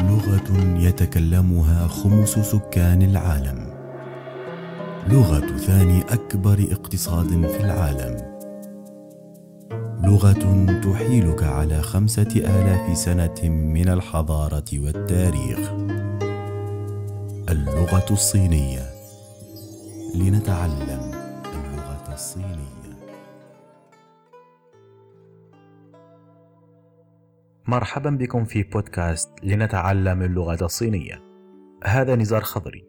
لغة يتكلمها خمس سكان العالم. لغة ثاني أكبر اقتصاد في العالم. لغة تحيلك على خمسة آلاف سنة من الحضارة والتاريخ. اللغة الصينية. لنتعلم اللغة الصينية. مرحبا بكم في بودكاست لنتعلم اللغة الصينية. هذا نزار خضري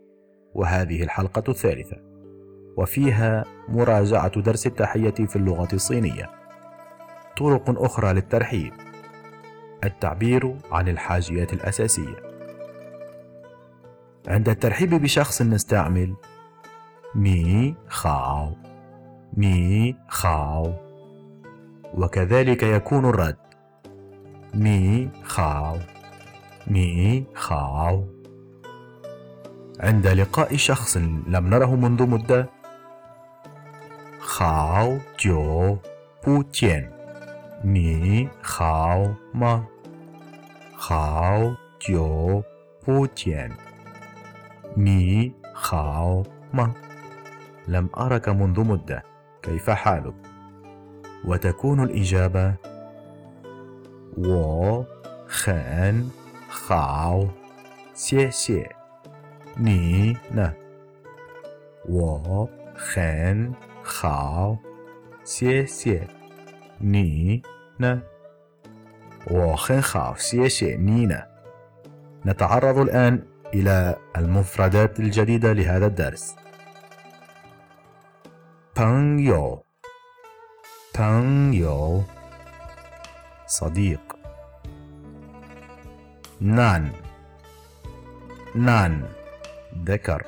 وهذه الحلقة الثالثة. وفيها مراجعة درس التحية في اللغة الصينية. طرق أخرى للترحيب. التعبير عن الحاجيات الأساسية. عند الترحيب بشخص نستعمل ني خاو. ني خاو. وكذلك يكون الرد. مي خاو مي خاو عند لقاء شخص لم نره منذ مدة. 好久不见你好吗. 好久不见你好吗. لم أرك منذ مدة. كيف حالك؟ وتكون الإجابة 我很好谢谢你呢我很好谢谢你呢我很好谢谢你呢 نتعرض الآن إلى المفردات الجديدة لهذا الدرس 朋友朋友 صديق. نان. نان. ذكر.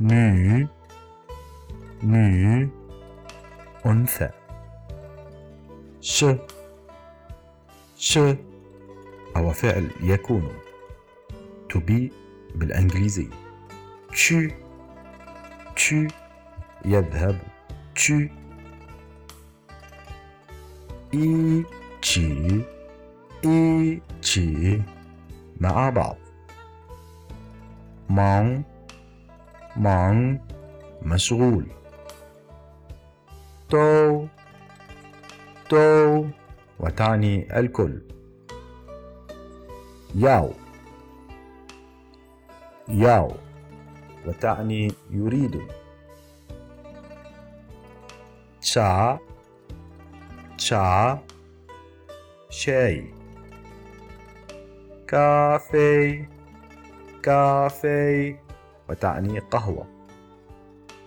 نو نو أنثى. ش. ش. هو فعل يكون. To be بالإنجليزية tu tu يذهب. tu إي جي إي جي مع بعض. مان مان مشغول تو وتعني الكل. وتعني يريد. تشا شاي كافي كافي وتعني قهوة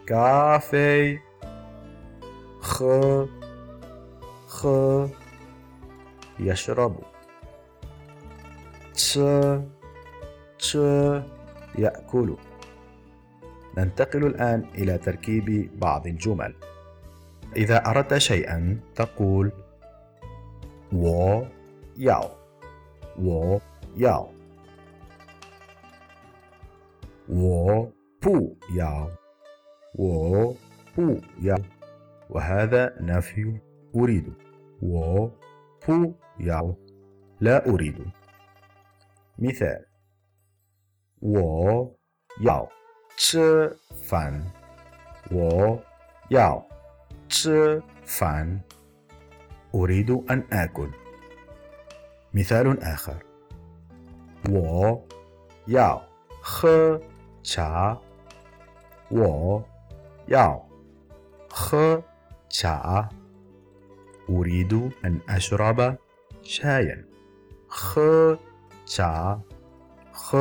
كافي خ خ يشرب تش تش يأكل ننتقل الآن إلى تركيب بعض الجمل. إذا أردت شيئا تقول 我要我要我不要我不要 وهذا نفي أريد و بو ياو لا أريد مثال 我要吃饭我要 吃饭 أريد أن آكل مثال آخر 我要喝茶我要喝 شاء أريد أن أشرب شايا خ شاء خ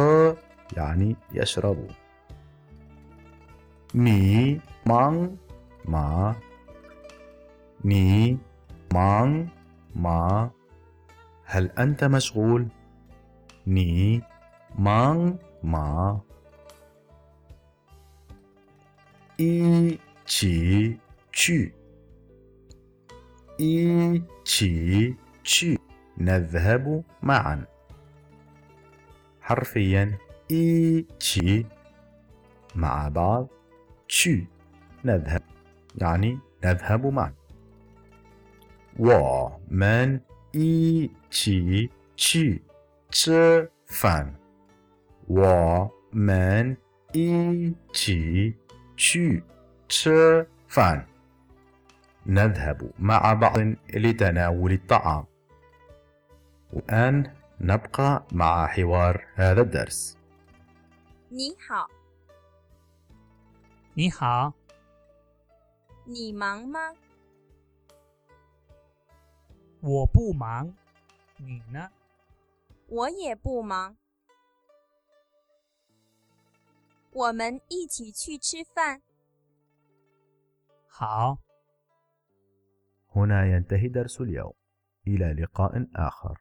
يعني يشرب ني مان ما ني مانغ ما. هل أنت مشغول؟ ني مانغ ما. إي تشي تشي إي تشي تشي نذهب معا. حرفيا إي تشي مع بعض تشي نذهب يعني نذهب معا. 我们一起去吃饭。我们一起去吃饭。نذهب مع بعض لتناول الطعام. والآن نبقى مع حوار هذا الدرس. 你好，你好，你忙吗？ 我不忙，你呢？我也不忙。我们一起去吃饭。好， هنا ينتهي درس اليوم. إلى لقاء آخر.